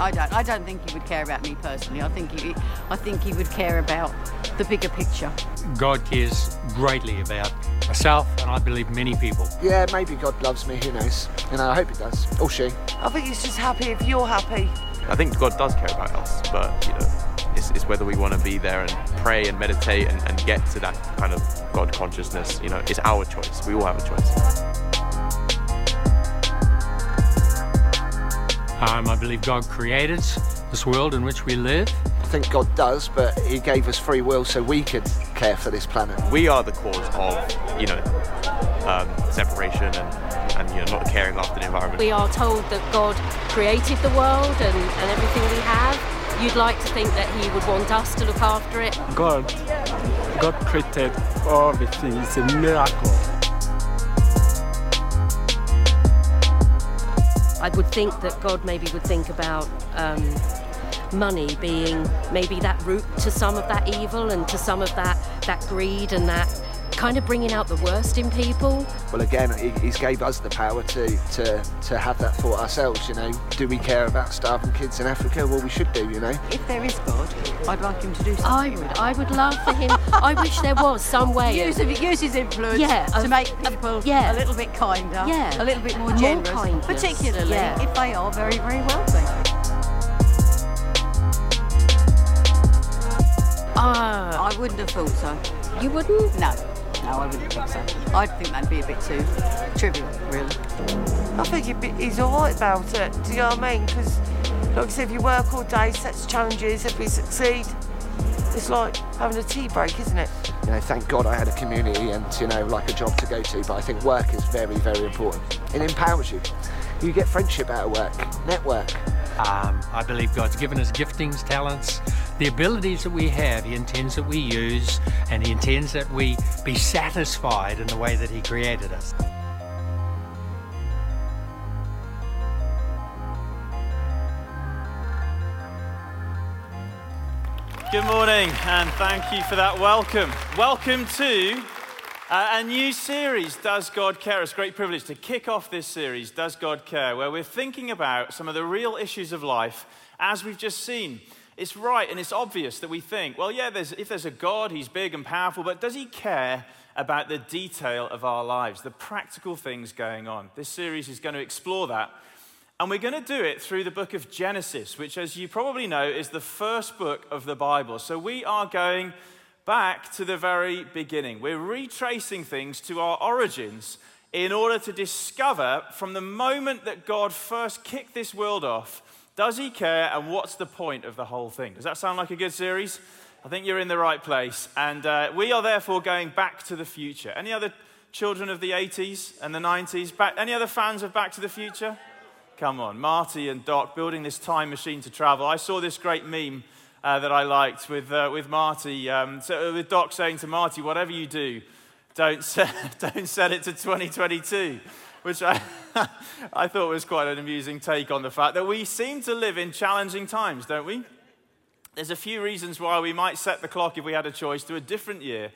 I don't. I don't think he would care about me personally. I think he, I think he would care about the bigger picture. God cares greatly about myself, and I believe many people. Yeah, maybe God loves me. Who knows? You know, I hope he does. Or she. I think he's just happy if you're happy. I think God does care about us, but you know, it's, it's whether we want to be there and pray and meditate and, and get to that kind of God consciousness. You know, it's our choice. We all have a choice. Um, I believe God created this world in which we live. I think God does, but He gave us free will so we could care for this planet. We are the cause of, you know, um, separation and, and you know not caring after the environment. We are told that God created the world and, and everything we have. You'd like to think that He would want us to look after it. God, God created everything. It's a miracle. I would think that God maybe would think about um, money being maybe that root to some of that evil and to some of that, that greed and that kind of bringing out the worst in people. Well, again, he, he's gave us the power to, to, to have that thought ourselves, you know. Do we care about starving kids in Africa? Well, we should do, you know. If there is God, I'd like him to do something. I would, I would love for him. I wish there was some way. Use, of, of, use his influence Yeah, to of- make of- people yeah. a little bit kinder, Yeah. a little bit more More generous, kindness, particularly yeah. if they are very, very wealthy. Ah, I wouldn't have thought so. you wouldn't? No, no, I wouldn't think so. I'd think that'd be a bit too trivial, really. I think he'd be, he's all right about it. Do you know what I mean? Because, like I said, if you work all day, sets challenges, if we succeed, it's like having a tea break, isn't it? You know, thank God I had a community and, you know, like a job to go to, but I think work is very, very important. It empowers you. You get friendship out of work, network. Um, I believe God's given us giftings, talents, the abilities that we have. He intends that we use, and He intends that we be satisfied in the way that He created us. Good morning, and thank you for that welcome. Welcome to uh, a new series, Does God Care? It's a great privilege to kick off this series, Does God Care, where we're thinking about some of the real issues of life as we've just seen. It's right and it's obvious that we think, well, yeah, there's, if there's a God, he's big and powerful, but does he care about the detail of our lives, the practical things going on? This series is going to explore that. And we're going to do it through the book of Genesis, which, as you probably know, is the first book of the Bible. So we are going back to the very beginning. We're retracing things to our origins in order to discover from the moment that God first kicked this world off, does he care and what's the point of the whole thing? Does that sound like a good series? I think you're in the right place. And uh, we are therefore going back to the future. Any other children of the 80s and the 90s? Back, any other fans of Back to the Future? Come on, Marty and Doc building this time machine to travel. I saw this great meme uh, that I liked with, uh, with Marty, um, so, with Doc saying to Marty, whatever you do, don't set, don't set it to 2022, which I, I thought was quite an amusing take on the fact that we seem to live in challenging times, don't we? There's a few reasons why we might set the clock if we had a choice to a different year.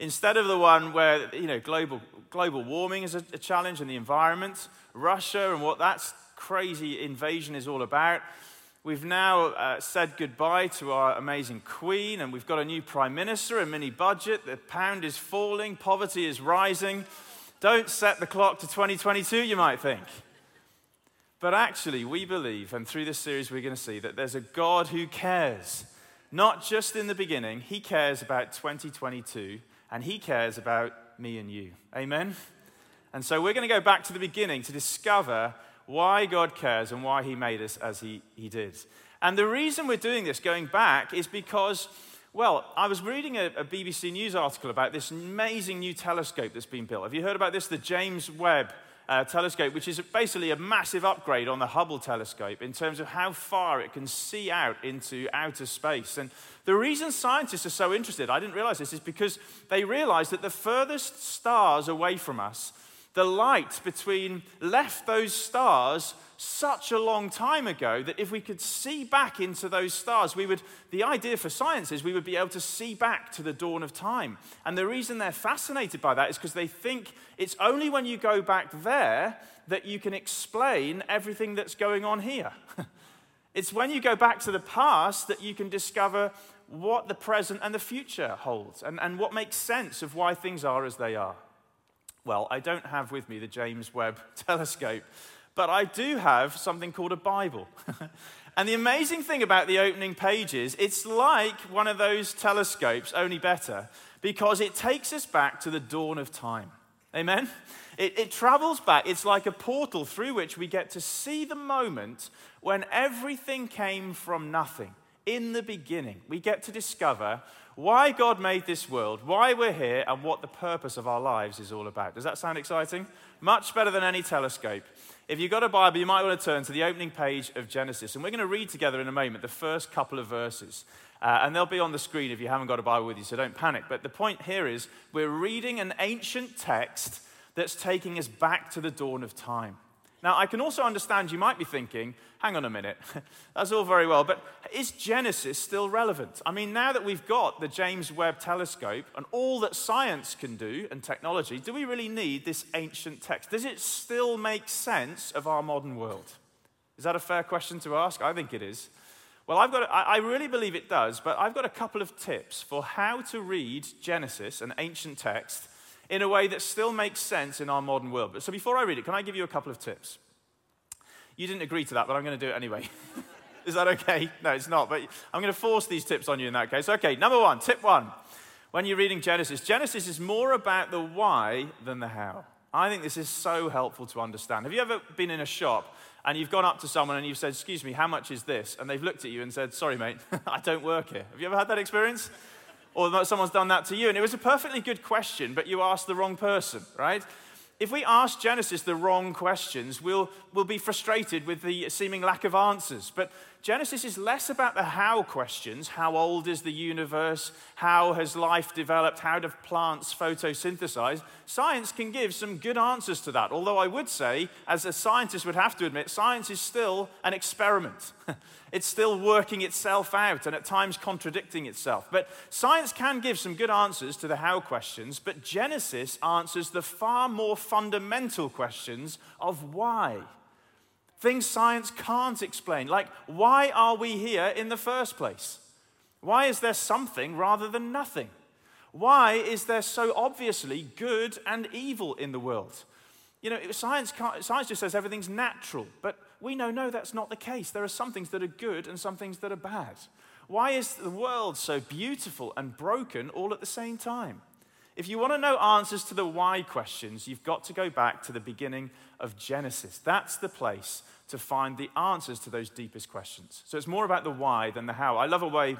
Instead of the one where, you know, global, global warming is a, a challenge and the environment, Russia and what that crazy invasion is all about. We've now uh, said goodbye to our amazing Queen, and we've got a new Prime Minister, a mini budget. The pound is falling, poverty is rising. Don't set the clock to 2022, you might think. But actually, we believe, and through this series, we're going to see that there's a God who cares. Not just in the beginning, He cares about 2022, and He cares about me and you. Amen? And so we're going to go back to the beginning to discover why God cares and why He made us as He, he did. And the reason we're doing this, going back, is because, well, I was reading a, a BBC News article about this amazing new telescope that's been built. Have you heard about this? The James Webb uh, telescope, which is basically a massive upgrade on the Hubble telescope in terms of how far it can see out into outer space. And the reason scientists are so interested, I didn't realize this, is because they realize that the furthest stars away from us, the light between left those stars such a long time ago that if we could see back into those stars, we would, the idea for science is we would be able to see back to the dawn of time. And the reason they're fascinated by that is because they think it's only when you go back there that you can explain everything that's going on here. It's when you go back to the past that you can discover what the present and the future holds and, and what makes sense of why things are as they are. Well, I don't have with me the James Webb telescope, but I do have something called a Bible. and the amazing thing about the opening pages, it's like one of those telescopes, only better, because it takes us back to the dawn of time. Amen? It, it, travels back. It's like a portal through which we get to see the moment when everything came from nothing. In the beginning, we get to discover why God made this world, why we're here, and what the purpose of our lives is all about. Does that sound exciting? Much better than any telescope. If you've got a Bible, you might want to turn to the opening page of Genesis. And we're going to read together in a moment the first couple of verses. Uh, and they'll be on the screen if you haven't got a Bible with you, so don't panic. But the point here is we're reading an ancient text that's taking us back to the dawn of time. Now, I can also understand you might be thinking, hang on a minute, that's all very well, but is Genesis still relevant? I mean, now that we've got the James Webb telescope and all that science can do and technology, do we really need this ancient text? Does it still make sense of our modern world? Is that a fair question to ask? I think it is. Well, I've got, I really believe it does, but I've got a couple of tips for how to read Genesis, an ancient text, in a way that still makes sense in our modern world. But so before I read it, can I give you a couple of tips? You didn't agree to that, but I'm going to do it anyway. Is that okay? No, it's not. But I'm going to force these tips on you in that case. Okay, number one, tip one. When you're reading Genesis, Genesis is more about the why than the how. I think this is so helpful to understand. Have you ever been in a shop and you've gone up to someone and you've said, Excuse me, how much is this? And they've looked at you and said, Sorry, mate, I don't work here. Have you ever had that experience? Or someone's done that to you. And it was a perfectly good question, but you asked the wrong person, right? If we ask Genesis the wrong questions, we'll, we'll be frustrated with the seeming lack of answers. But Genesis is less about the how questions how old is the universe? How has life developed? How do plants photosynthesize? Science can give some good answers to that. Although I would say, as a scientist would have to admit, science is still an experiment. It's still working itself out and at times contradicting itself. But science can give some good answers to the how questions, but Genesis answers the far more fundamental questions of why. Things science can't explain, like why are we here in the first place? Why is there something rather than nothing? Why is there so obviously good and evil in the world? You know, science, science just says everything's natural, but we know, no, that's not the case. There are some things that are good and some things that are bad. Why is the world so beautiful and broken all at the same time? If you want to know answers to the why questions, you've got to go back to the beginning of Genesis. That's the place to find the answers to those deepest questions. So it's more about the why than the how. I love a way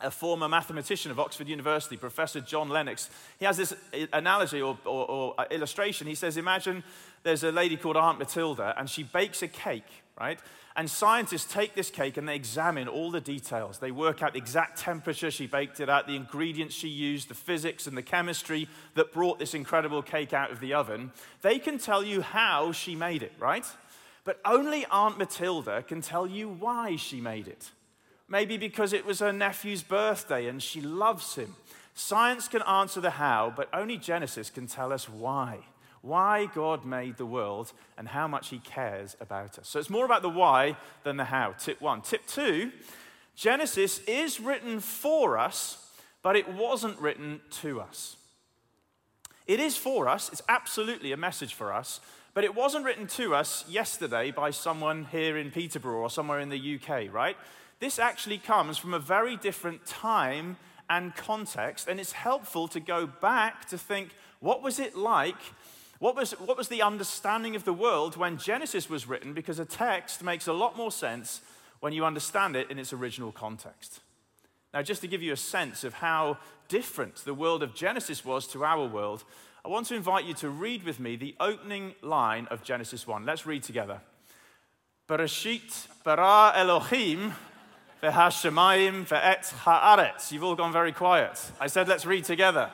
a former mathematician of Oxford University, Professor John Lennox, he has this analogy or, or, or, illustration. He says, Imagine there's a lady called Aunt Matilda, and she bakes a cake, right? And scientists take this cake and they examine all the details. They work out the exact temperature she baked it at, the ingredients she used, the physics and the chemistry that brought this incredible cake out of the oven. They can tell you how she made it, right? But only Aunt Matilda can tell you why she made it. Maybe because it was her nephew's birthday and she loves him. Science can answer the how, but only Genesis can tell us why. Why God made the world and how much He cares about us. So it's more about the why than the how. Tip one. Tip two Genesis is written for us, but it wasn't written to us. It is for us, it's absolutely a message for us, but it wasn't written to us yesterday by someone here in Peterborough or somewhere in the UK, right? This actually comes from a very different time and context, and it's helpful to go back to think what was it like? What was, what was the understanding of the world when Genesis was written? Because a text makes a lot more sense when you understand it in its original context. Now, just to give you a sense of how different the world of Genesis was to our world, I want to invite you to read with me the opening line of Genesis 1. Let's read together. Bereshit bara Elohim V'hashemayim ve'et ha'aretz. You've all gone very quiet. I said, let's read together.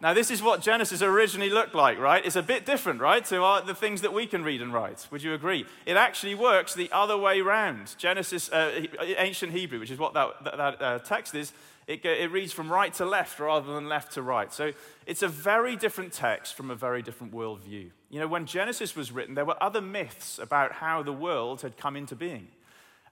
Now, this is what Genesis originally looked like, right? It's a bit different, right, to our, the things that we can read and write. Would you agree? It actually works the other way round. Genesis, uh, ancient Hebrew, which is what that, that, uh, text is, it, it reads from right to left rather than left to right. So it's a very different text from a very different worldview. You know, when Genesis was written, there were other myths about how the world had come into being.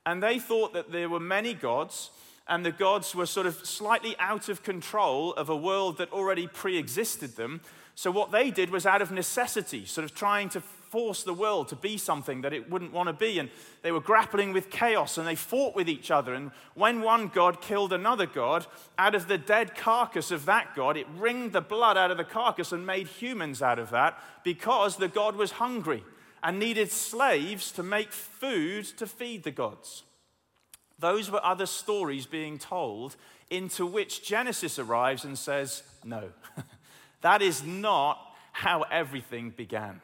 and they thought that there were many gods, and the gods were sort of slightly out of control of a world that already pre existed them. So, what they did was out of necessity, sort of trying to force the world to be something that it wouldn't want to be. And they were grappling with chaos and they fought with each other. And when one god killed another god, out of the dead carcass of that god, it wringed the blood out of the carcass and made humans out of that because the god was hungry and needed slaves to make food to feed the gods. Those were other stories being told, into which Genesis arrives and says, No, that is not how everything began.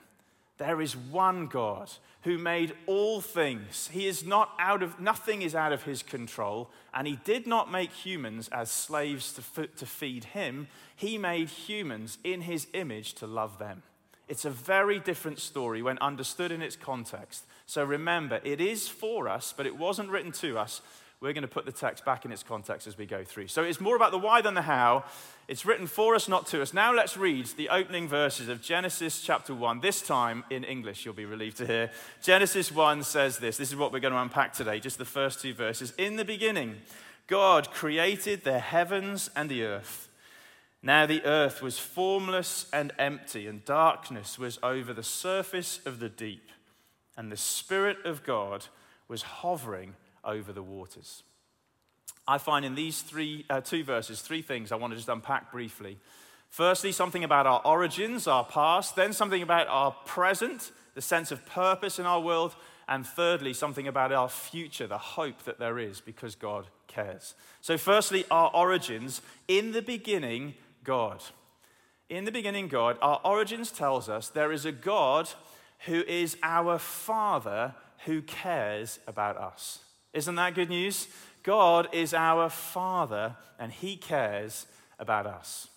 There is one God who made all things. He is not out of, nothing is out of his control, and he did not make humans as slaves to, to feed him. He made humans in his image to love them. It's a very different story when understood in its context. So remember, it is for us, but it wasn't written to us. We're going to put the text back in its context as we go through. So it's more about the why than the how. It's written for us, not to us. Now let's read the opening verses of Genesis chapter 1. This time in English, you'll be relieved to hear. Genesis 1 says this. This is what we're going to unpack today, just the first two verses. In the beginning, God created the heavens and the earth. Now the earth was formless and empty, and darkness was over the surface of the deep, and the Spirit of God was hovering over the waters. I find in these three, uh, two verses three things I want to just unpack briefly. Firstly, something about our origins, our past, then something about our present, the sense of purpose in our world, and thirdly, something about our future, the hope that there is because God cares. So, firstly, our origins. In the beginning, God. In the beginning, God. Our origins tells us there is a God who is our Father who cares about us. Isn't that good news? God is our Father and He cares about us.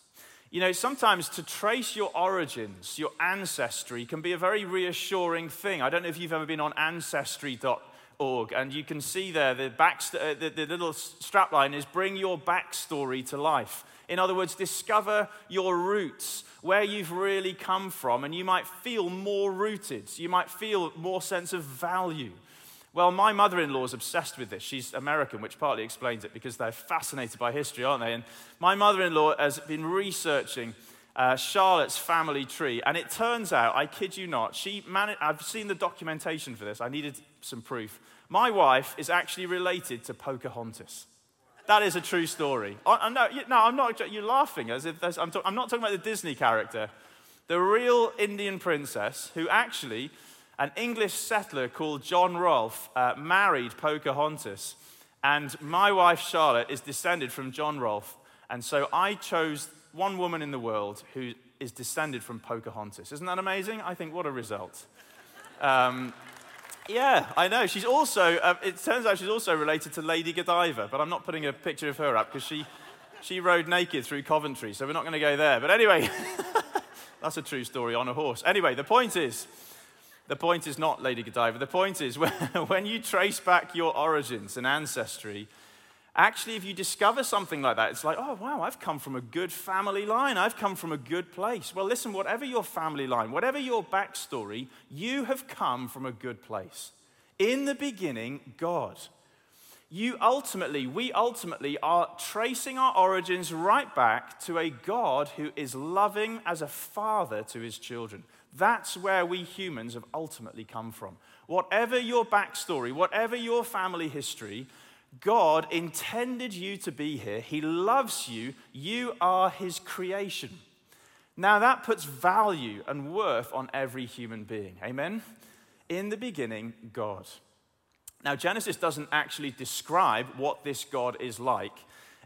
You know, sometimes to trace your origins, your ancestry, can be a very reassuring thing. I don't know if you've ever been on ancestry.org, and you can see there the, back, uh, the, the little strapline is bring your backstory to life. In other words, discover your roots, where you've really come from, and you might feel more rooted. You might feel more sense of value. Well, my mother in law is obsessed with this. She's American, which partly explains it because they're fascinated by history, aren't they? And my mother in law has been researching uh, Charlotte's family tree, and it turns out, I kid you not, she I've seen the documentation for this, I needed some proof. My wife is actually related to Pocahontas. That is a true story. Oh, no, no, I'm not, you're laughing as if I'm, talk, I'm not talking about the Disney character. The real Indian princess who actually an English settler called John Rolfe uh, married Pocahontas, and my wife Charlotte is descended from John Rolfe. And so I chose one woman in the world who is descended from Pocahontas. Isn't that amazing? I think what a result. Um, yeah, I know. She's also, uh, it turns out she's also related to Lady Godiva, but I'm not putting a picture of her up because she, she rode naked through Coventry, so we're not going to go there. But anyway, that's a true story on a horse. Anyway, the point is, the point is not Lady Godiva. The point is when you trace back your origins and ancestry, actually, if you discover something like that, it's like, oh, wow, I've come from a good family line. I've come from a good place. Well, listen, whatever your family line, whatever your backstory, you have come from a good place. In the beginning, God. You ultimately, we ultimately are tracing our origins right back to a God who is loving as a father to his children. That's where we humans have ultimately come from. Whatever your backstory, whatever your family history, God intended you to be here. He loves you. You are His creation. Now, that puts value and worth on every human being. Amen? In the beginning, God. Now, Genesis doesn't actually describe what this God is like.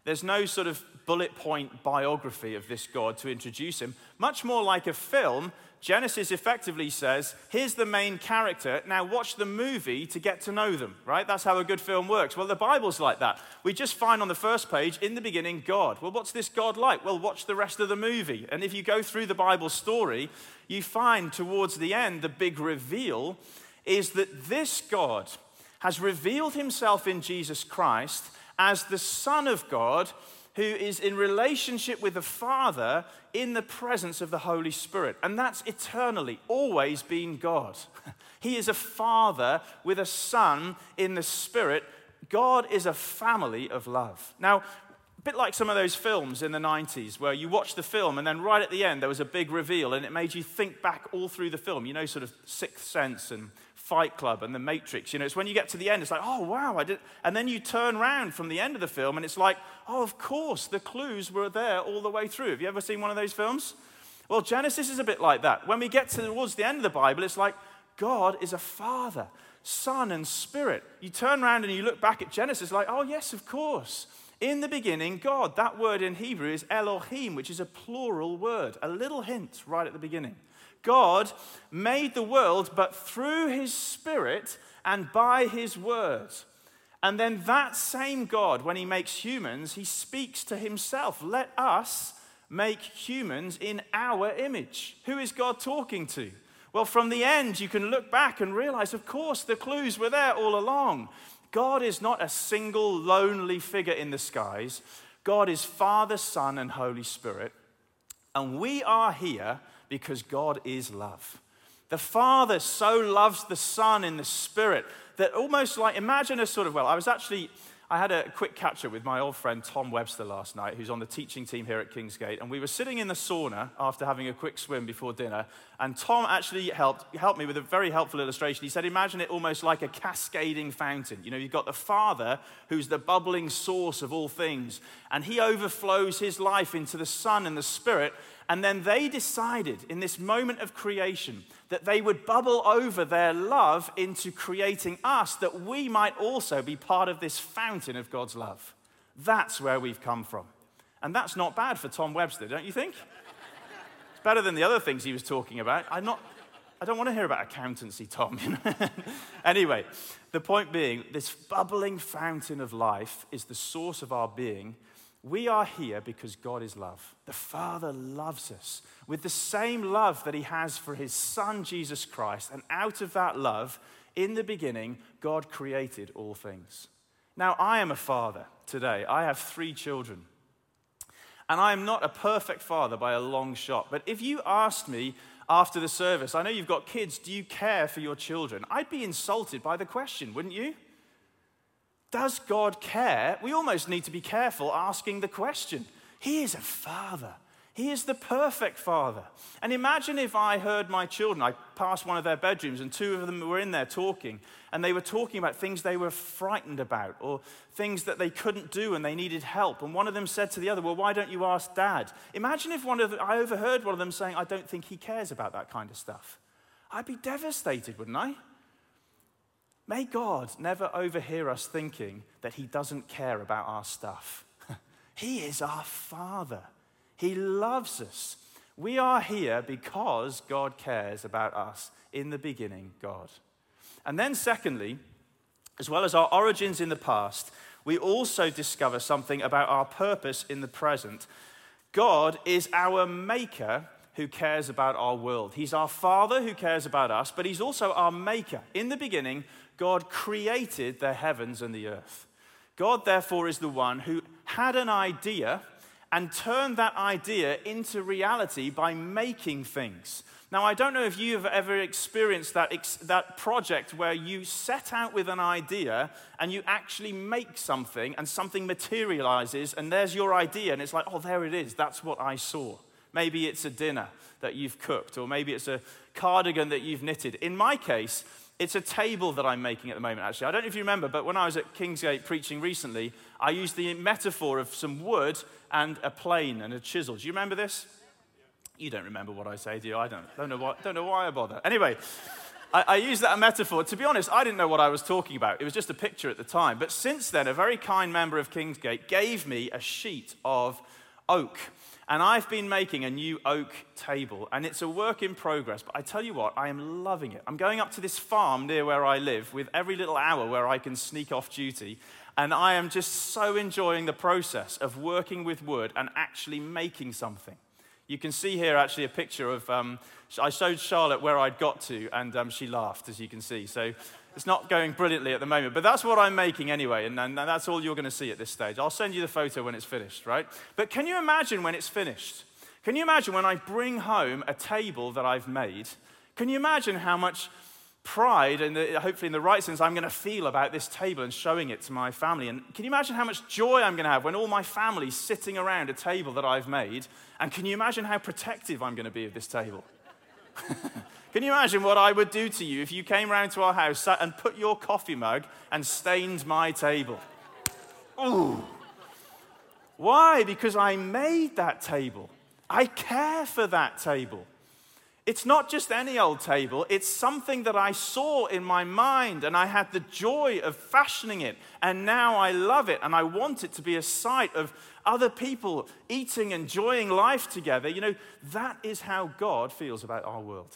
There's no sort of bullet point biography of this God to introduce him. Much more like a film, Genesis effectively says, here's the main character, now watch the movie to get to know them, right? That's how a good film works. Well, the Bible's like that. We just find on the first page, in the beginning, God. Well, what's this God like? Well, watch the rest of the movie. And if you go through the Bible story, you find towards the end, the big reveal is that this God has revealed himself in Jesus Christ as the Son of God who is in relationship with the Father in the presence of the Holy Spirit. And that's eternally, always been God. He is a father with a son in the spirit. God is a family of love. Now, a bit like some of those films in the 90s where you watch the film and then right at the end there was a big reveal and it made you think back all through the film. You know, sort of Sixth Sense and Fight Club and The Matrix. You know, it's when you get to the end, it's like, oh, wow, I did. And then you turn around from the end of the film and it's like, oh, of course, the clues were there all the way through. Have you ever seen one of those films? Well, Genesis is a bit like that. When we get towards the end of the Bible, it's like, God is a father, son, and spirit. You turn around and you look back at Genesis, like, oh, yes, of course. In the beginning, God. That word in Hebrew is Elohim, which is a plural word. A little hint right at the beginning. God made the world, but through his spirit and by his word. And then that same God, when he makes humans, he speaks to himself. Let us make humans in our image. Who is God talking to? Well, from the end, you can look back and realize, of course, the clues were there all along. God is not a single lonely figure in the skies. God is Father, Son, and Holy Spirit. And we are here because God is love. The Father so loves the Son in the Spirit that almost like, imagine a sort of, well, I was actually I had a quick catch up with my old friend Tom Webster last night, who's on the teaching team here at Kingsgate. And we were sitting in the sauna after having a quick swim before dinner. And Tom actually helped, helped me with a very helpful illustration. He said, Imagine it almost like a cascading fountain. You know, you've got the Father, who's the bubbling source of all things, and he overflows his life into the Son and the Spirit. And then they decided in this moment of creation that they would bubble over their love into creating us, that we might also be part of this fountain of God's love. That's where we've come from. And that's not bad for Tom Webster, don't you think? It's better than the other things he was talking about. I'm not, I don't want to hear about accountancy, Tom. anyway, the point being, this bubbling fountain of life is the source of our being we are here because God is love. The Father loves us with the same love that He has for His Son, Jesus Christ. And out of that love, in the beginning, God created all things. Now, I am a father today. I have three children. And I am not a perfect father by a long shot. But if you asked me after the service, I know you've got kids, do you care for your children? I'd be insulted by the question, wouldn't you? Does God care? We almost need to be careful asking the question. He is a father. He is the perfect father. And imagine if I heard my children, I passed one of their bedrooms and two of them were in there talking, and they were talking about things they were frightened about or things that they couldn't do and they needed help. And one of them said to the other, Well, why don't you ask dad? Imagine if one of the, I overheard one of them saying, I don't think he cares about that kind of stuff. I'd be devastated, wouldn't I? May God never overhear us thinking that He doesn't care about our stuff. he is our Father, He loves us. We are here because God cares about us. In the beginning, God. And then, secondly, as well as our origins in the past, we also discover something about our purpose in the present. God is our maker who cares about our world. He's our Father who cares about us, but He's also our maker. In the beginning, God created the heavens and the earth. God, therefore, is the one who had an idea and turned that idea into reality by making things. Now, I don't know if you've ever experienced that, that project where you set out with an idea and you actually make something and something materializes and there's your idea and it's like, oh, there it is. That's what I saw. Maybe it's a dinner that you've cooked or maybe it's a cardigan that you've knitted. In my case, it's a table that I'm making at the moment, actually. I don't know if you remember, but when I was at Kingsgate preaching recently, I used the metaphor of some wood and a plane and a chisel. Do you remember this? You don't remember what I say, do you? I don't, don't, know, why, don't know why I bother. Anyway, I, I used that metaphor. To be honest, I didn't know what I was talking about. It was just a picture at the time. But since then, a very kind member of Kingsgate gave me a sheet of oak and I've been making a new oak table, and it's a work in progress. But I tell you what, I am loving it. I'm going up to this farm near where I live with every little hour where I can sneak off duty. And I am just so enjoying the process of working with wood and actually making something. You can see here actually a picture of, um, I showed Charlotte where I'd got to, and um, she laughed, as you can see. So it's not going brilliantly at the moment, but that's what I'm making anyway, and, and that's all you're going to see at this stage. I'll send you the photo when it's finished, right? But can you imagine when it's finished? Can you imagine when I bring home a table that I've made? Can you imagine how much pride, and hopefully in the right sense, I'm going to feel about this table and showing it to my family. And can you imagine how much joy I'm going to have when all my family's sitting around a table that I've made? And can you imagine how protective I'm going to be of this table? can you imagine what I would do to you if you came round to our house and put your coffee mug and stained my table? Ooh. Why? Because I made that table. I care for that table. It's not just any old table, it's something that I saw in my mind and I had the joy of fashioning it. And now I love it and I want it to be a sight of other people eating, enjoying life together. You know, that is how God feels about our world.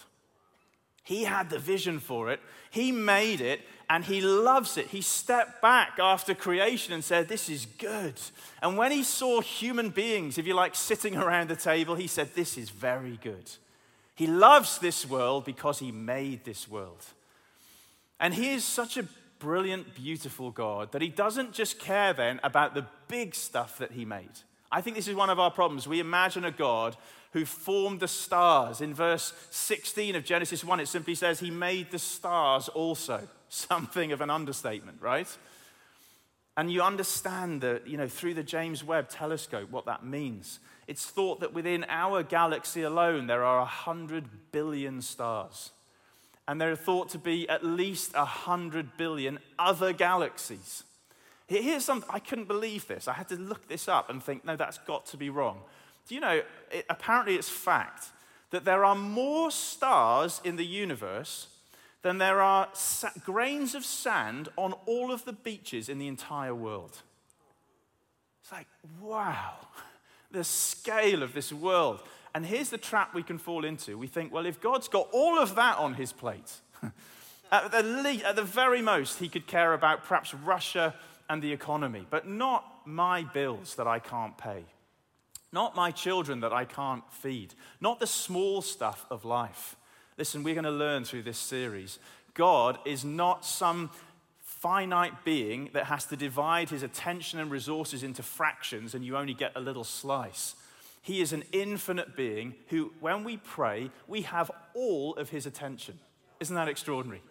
He had the vision for it, He made it, and He loves it. He stepped back after creation and said, This is good. And when He saw human beings, if you like, sitting around the table, He said, This is very good. He loves this world because he made this world. And he is such a brilliant, beautiful God that he doesn't just care then about the big stuff that he made. I think this is one of our problems. We imagine a God who formed the stars. In verse 16 of Genesis 1, it simply says, He made the stars also. Something of an understatement, right? And you understand that, you know, through the James Webb telescope, what that means. It's thought that within our galaxy alone, there are 100 billion stars. And there are thought to be at least 100 billion other galaxies. Here's something, I couldn't believe this. I had to look this up and think, no, that's got to be wrong. Do you know, it, apparently it's fact that there are more stars in the universe than there are sa- grains of sand on all of the beaches in the entire world. It's like, wow the scale of this world. And here's the trap we can fall into. We think, well, if God's got all of that on his plate, at, the le- at the very most, he could care about perhaps Russia and the economy, but not my bills that I can't pay, not my children that I can't feed, not the small stuff of life. Listen, we're going to learn through this series. God is not some finite being that has to divide his attention and resources into fractions and you only get a little slice. He is an infinite being who, when we pray, we have all of his attention. Isn't that extraordinary?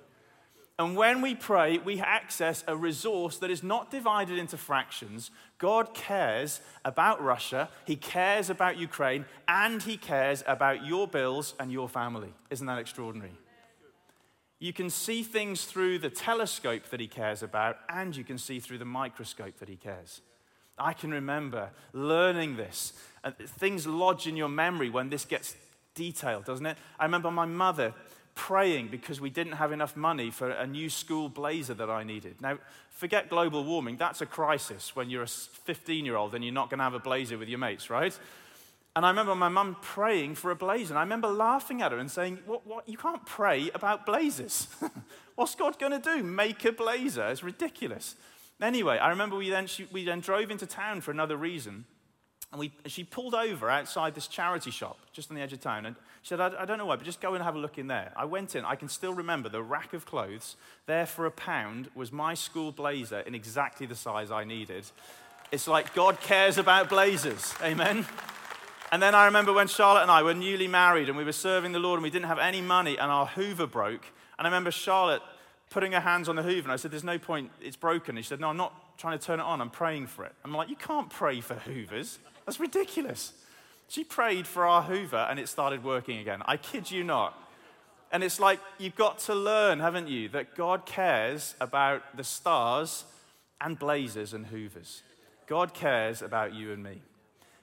And when we pray, we access a resource that is not divided into fractions. God cares about Russia, He cares about Ukraine, and He cares about your bills and your family. Isn't that extraordinary? You can see things through the telescope that he cares about, and you can see through the microscope that he cares. I can remember learning this. And things lodge in your memory when this gets detailed, doesn't it? I remember my mother praying because we didn't have enough money for a new school blazer that I needed. Now, forget global warming, that's a crisis when you're a 15 year old and you're not going to have a blazer with your mates, right? And I remember my mum praying for a blazer. And I remember laughing at her and saying, What, what? You can't pray about blazers. What's God going to do? Make a blazer? It's ridiculous. Anyway, I remember we then, she, we then drove into town for another reason. And we, she pulled over outside this charity shop just on the edge of town. And she said, I, I don't know why, but just go and have a look in there. I went in. I can still remember the rack of clothes. There for a pound was my school blazer in exactly the size I needed. It's like God cares about blazers. Amen. And then I remember when Charlotte and I were newly married and we were serving the Lord and we didn't have any money and our Hoover broke. And I remember Charlotte putting her hands on the Hoover and I said, There's no point, it's broken. And she said, No, I'm not trying to turn it on, I'm praying for it. I'm like, You can't pray for Hoovers. That's ridiculous. She prayed for our Hoover and it started working again. I kid you not. And it's like you've got to learn, haven't you, that God cares about the stars and blazers and Hoovers. God cares about you and me.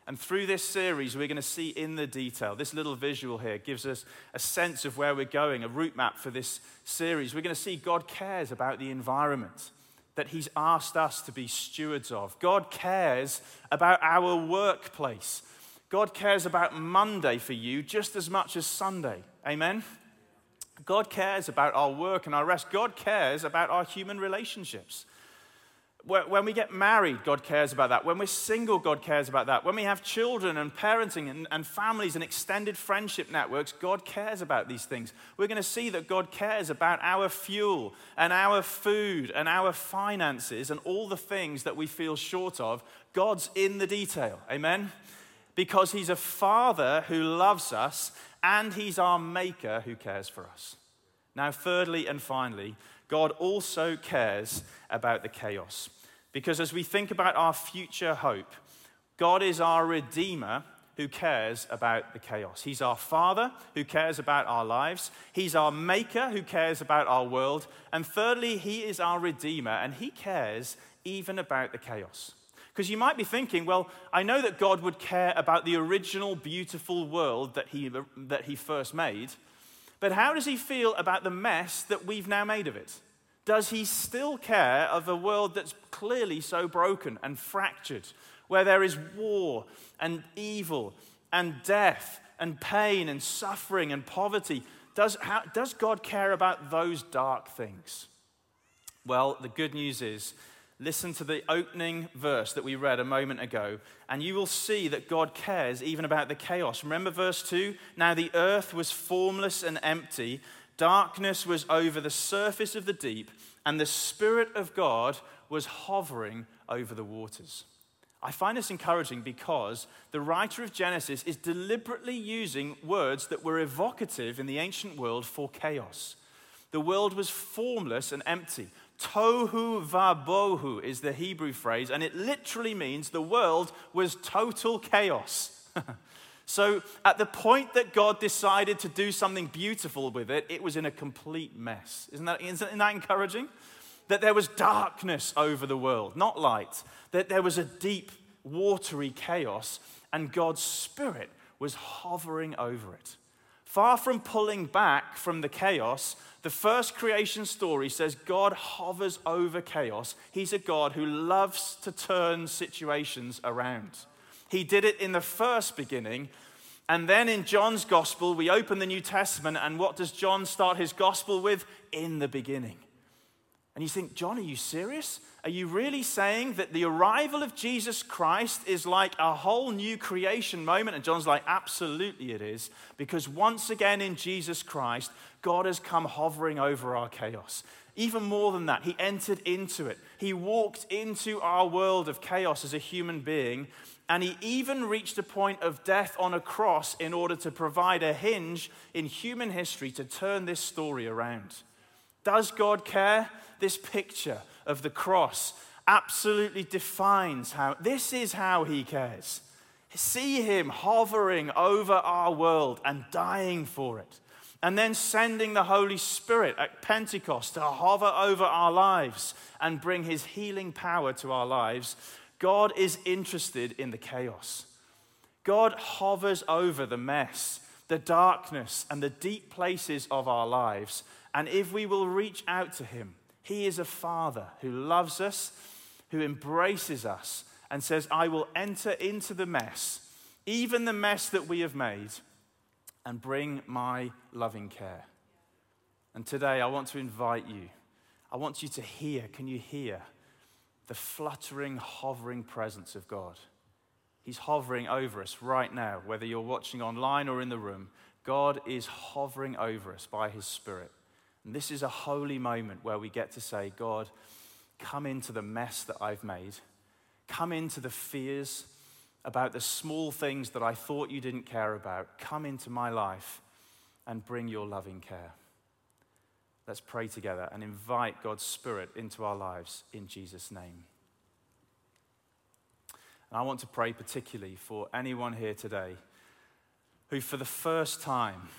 And through this series, we're going to see in the detail. This little visual here gives us a sense of where we're going, a route map for this series. We're going to see God cares about the environment that He's asked us to be stewards of. God cares about our workplace. God cares about Monday for you just as much as Sunday. Amen? God cares about our work and our rest. God cares about our human relationships. When we get married, God cares about that. When we're single, God cares about that. When we have children and parenting and, and, families and extended friendship networks, God cares about these things. We're going to see that God cares about our fuel and our food and our finances and all the things that we feel short of. God's in the detail. Amen? Because He's a Father who loves us and He's our Maker who cares for us. Now, thirdly and finally, God also cares about the chaos. Because as we think about our future hope, God is our Redeemer who cares about the chaos. He's our Father who cares about our lives. He's our Maker who cares about our world. And thirdly, He is our Redeemer and He cares even about the chaos. Because you might be thinking, well, I know that God would care about the original beautiful world that he, that he first made, but how does he feel about the mess that we've now made of it? Does he still care of a world that's clearly so broken and fractured, where there is war and evil and death and pain and suffering and poverty? Does, how, does God care about those dark things? Well, the good news is listen to the opening verse that we read a moment ago, and you will see that God cares even about the chaos. Remember verse 2? Now the earth was formless and empty, darkness was over the surface of the deep, and the Spirit of God was hovering over the waters. I find this encouraging because the writer of Genesis is deliberately using words that were evocative in the ancient world for chaos. The world was formless and empty. Tohu vabohu is the Hebrew phrase, and it literally means the world was total chaos. so, at the point that God decided to do something beautiful with it, it was in a complete mess. Isn't that, isn't that encouraging? That there was darkness over the world, not light. That there was a deep, watery chaos, and God's Spirit was hovering over it. Far from pulling back from the chaos, the first creation story says God hovers over chaos. He's a God who loves to turn situations around. He did it in the first beginning. And then in John's gospel, we open the New Testament, and what does John start his gospel with? In the beginning. And you think, John, are you serious? Are you really saying that the arrival of Jesus Christ is like a whole new creation moment? And John's like, absolutely it is. Because once again in Jesus Christ, God has come hovering over our chaos. Even more than that, he entered into it. He walked into our world of chaos as a human being, and he even reached a point of death on a cross in order to provide a hinge in human history to turn this story around. Does God care? This picture of the cross absolutely defines how this is how he cares. See him hovering over our world and dying for it and then sending the Holy Spirit at Pentecost to hover over our lives and bring his healing power to our lives, God is interested in the chaos. God hovers over the mess, the darkness, and the deep places of our lives. And if we will reach out to him, he is a father who loves us, who embraces us, and says, I will enter into the mess, even the mess that we have made and bring my loving care. And today I want to invite you. I want you to hear, can you hear the fluttering, hovering presence of God? He's hovering over us right now, whether you're watching online or in the room. God is hovering over us by His Spirit. And this is a holy moment where we get to say, God, come into the mess that I've made, come into the fears about the small things that I thought you didn't care about. Come into my life and bring your loving care. Let's pray together and invite God's Spirit into our lives in Jesus' name. And I want to pray particularly for anyone here today who, for the first time,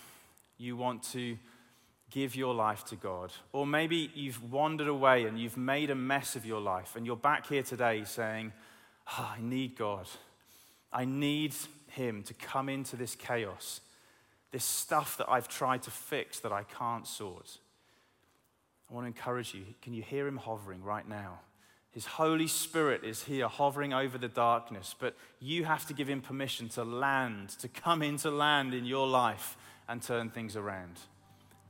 you want to give your life to God. Or maybe you've wandered away and you've made a mess of your life, and you're back here today saying, oh, I need God. I need Him to come into this chaos, this stuff that I've tried to fix that I can't sort. I want to encourage you. Can you hear Him hovering right now? His Holy Spirit is here hovering over the darkness, but you have to give Him permission to land, to come into land in your life and turn things around.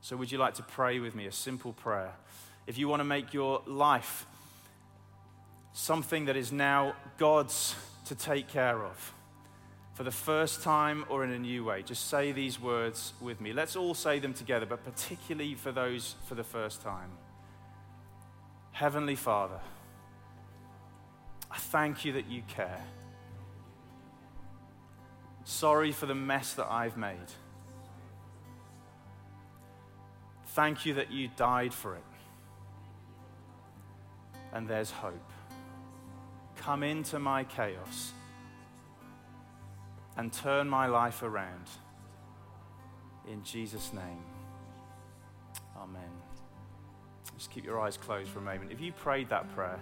So, would you like to pray with me a simple prayer? If you want to make your life something that is now God's to take care of for the first time or in a new way, just say these words with me. Let's all say them together, but particularly for those for the first time. Heavenly Father, I thank you that you care. Sorry for the mess that I've made. Thank you that you died for it. And there's hope. Come into my chaos and turn my life around. In Jesus' name. Amen. Just keep your eyes closed for a moment. If you prayed that prayer,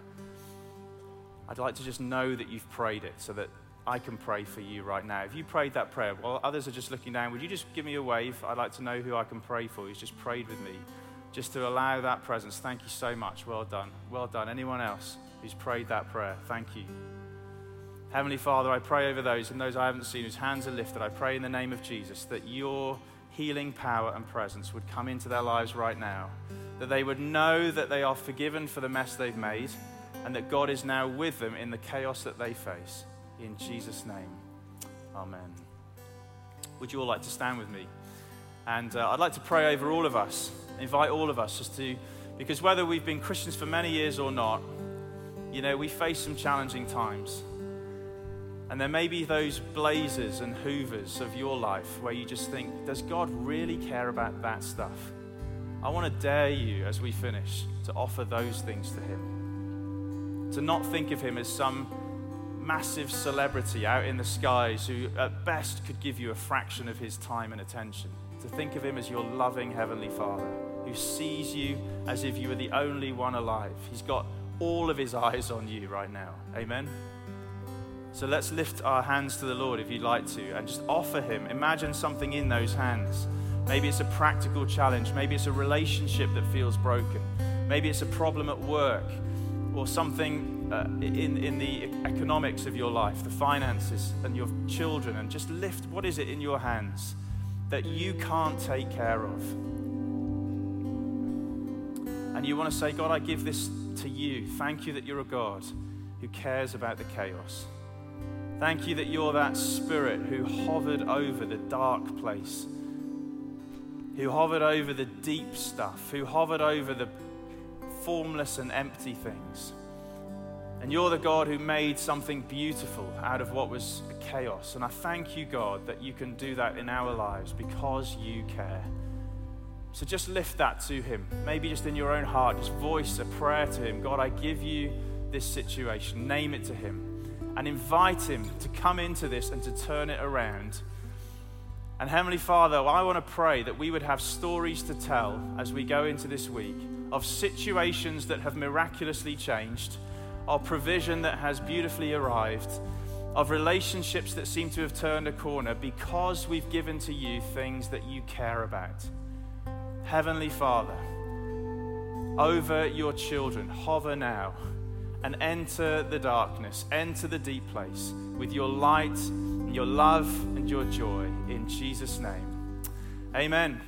I'd like to just know that you've prayed it so that I can pray for you right now. If you prayed that prayer while others are just looking down, would you just give me a wave? I'd like to know who I can pray for who's just prayed with me, just to allow that presence. Thank you so much. Well done. Well done. Anyone else who's prayed that prayer? Thank you. Heavenly Father, I pray over those and those I haven't seen whose hands are lifted. I pray in the name of Jesus that your healing power and presence would come into their lives right now, that they would know that they are forgiven for the mess they've made, and that God is now with them in the chaos that they face. In Jesus' name, Amen. Would you all like to stand with me? And uh, I'd like to pray over all of us, invite all of us just to, because whether we've been Christians for many years or not, you know, we face some challenging times. And there may be those blazers and hoovers of your life where you just think, does God really care about that stuff? I want to dare you as we finish to offer those things to Him. To not think of Him as some massive celebrity out in the skies who, at best, could give you a fraction of His time and attention. To think of Him as your loving Heavenly Father who sees you as if you were the only one alive. He's got all of His eyes on you right now. Amen. So let's lift our hands to the Lord if you'd like to and just offer Him. Imagine something in those hands. Maybe it's a practical challenge. Maybe it's a relationship that feels broken. Maybe it's a problem at work or something uh, in, in the economics of your life, the finances and your children. And just lift what is it in your hands that you can't take care of? And you want to say, God, I give this to you. Thank you that you're a God who cares about the chaos. Thank you that you're that spirit who hovered over the dark place, who hovered over the deep stuff, who hovered over the formless and empty things. And you're the God who made something beautiful out of what was chaos. And I thank you, God, that you can do that in our lives because you care. So just lift that to Him. Maybe just in your own heart, just voice a prayer to Him. God, I give you this situation. Name it to Him and invite Him to come into this and to turn it around. And Heavenly Father, I want to pray that we would have stories to tell as we go into this week of situations that have miraculously changed, of provision that has beautifully arrived, of relationships that seem to have turned a corner because we've given to you things that you care about. Heavenly Father, over your children, hover now and enter the darkness, enter the deep place with your light, your love, and your joy in Jesus' name. Amen.